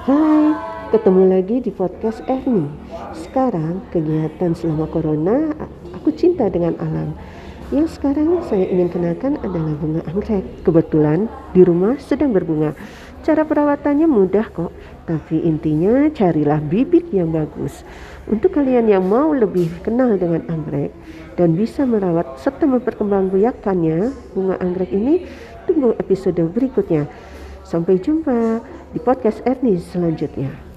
Hai, ketemu lagi di podcast Erni. Sekarang kegiatan selama corona, aku cinta dengan alam. Yang sekarang saya ingin kenalkan adalah bunga anggrek. Kebetulan di rumah sedang berbunga. Cara perawatannya mudah kok, tapi intinya carilah bibit yang bagus. Untuk kalian yang mau lebih kenal dengan anggrek dan bisa merawat serta memperkembangbiakannya, bunga anggrek ini tunggu episode berikutnya. Sampai jumpa di podcast Ernie selanjutnya.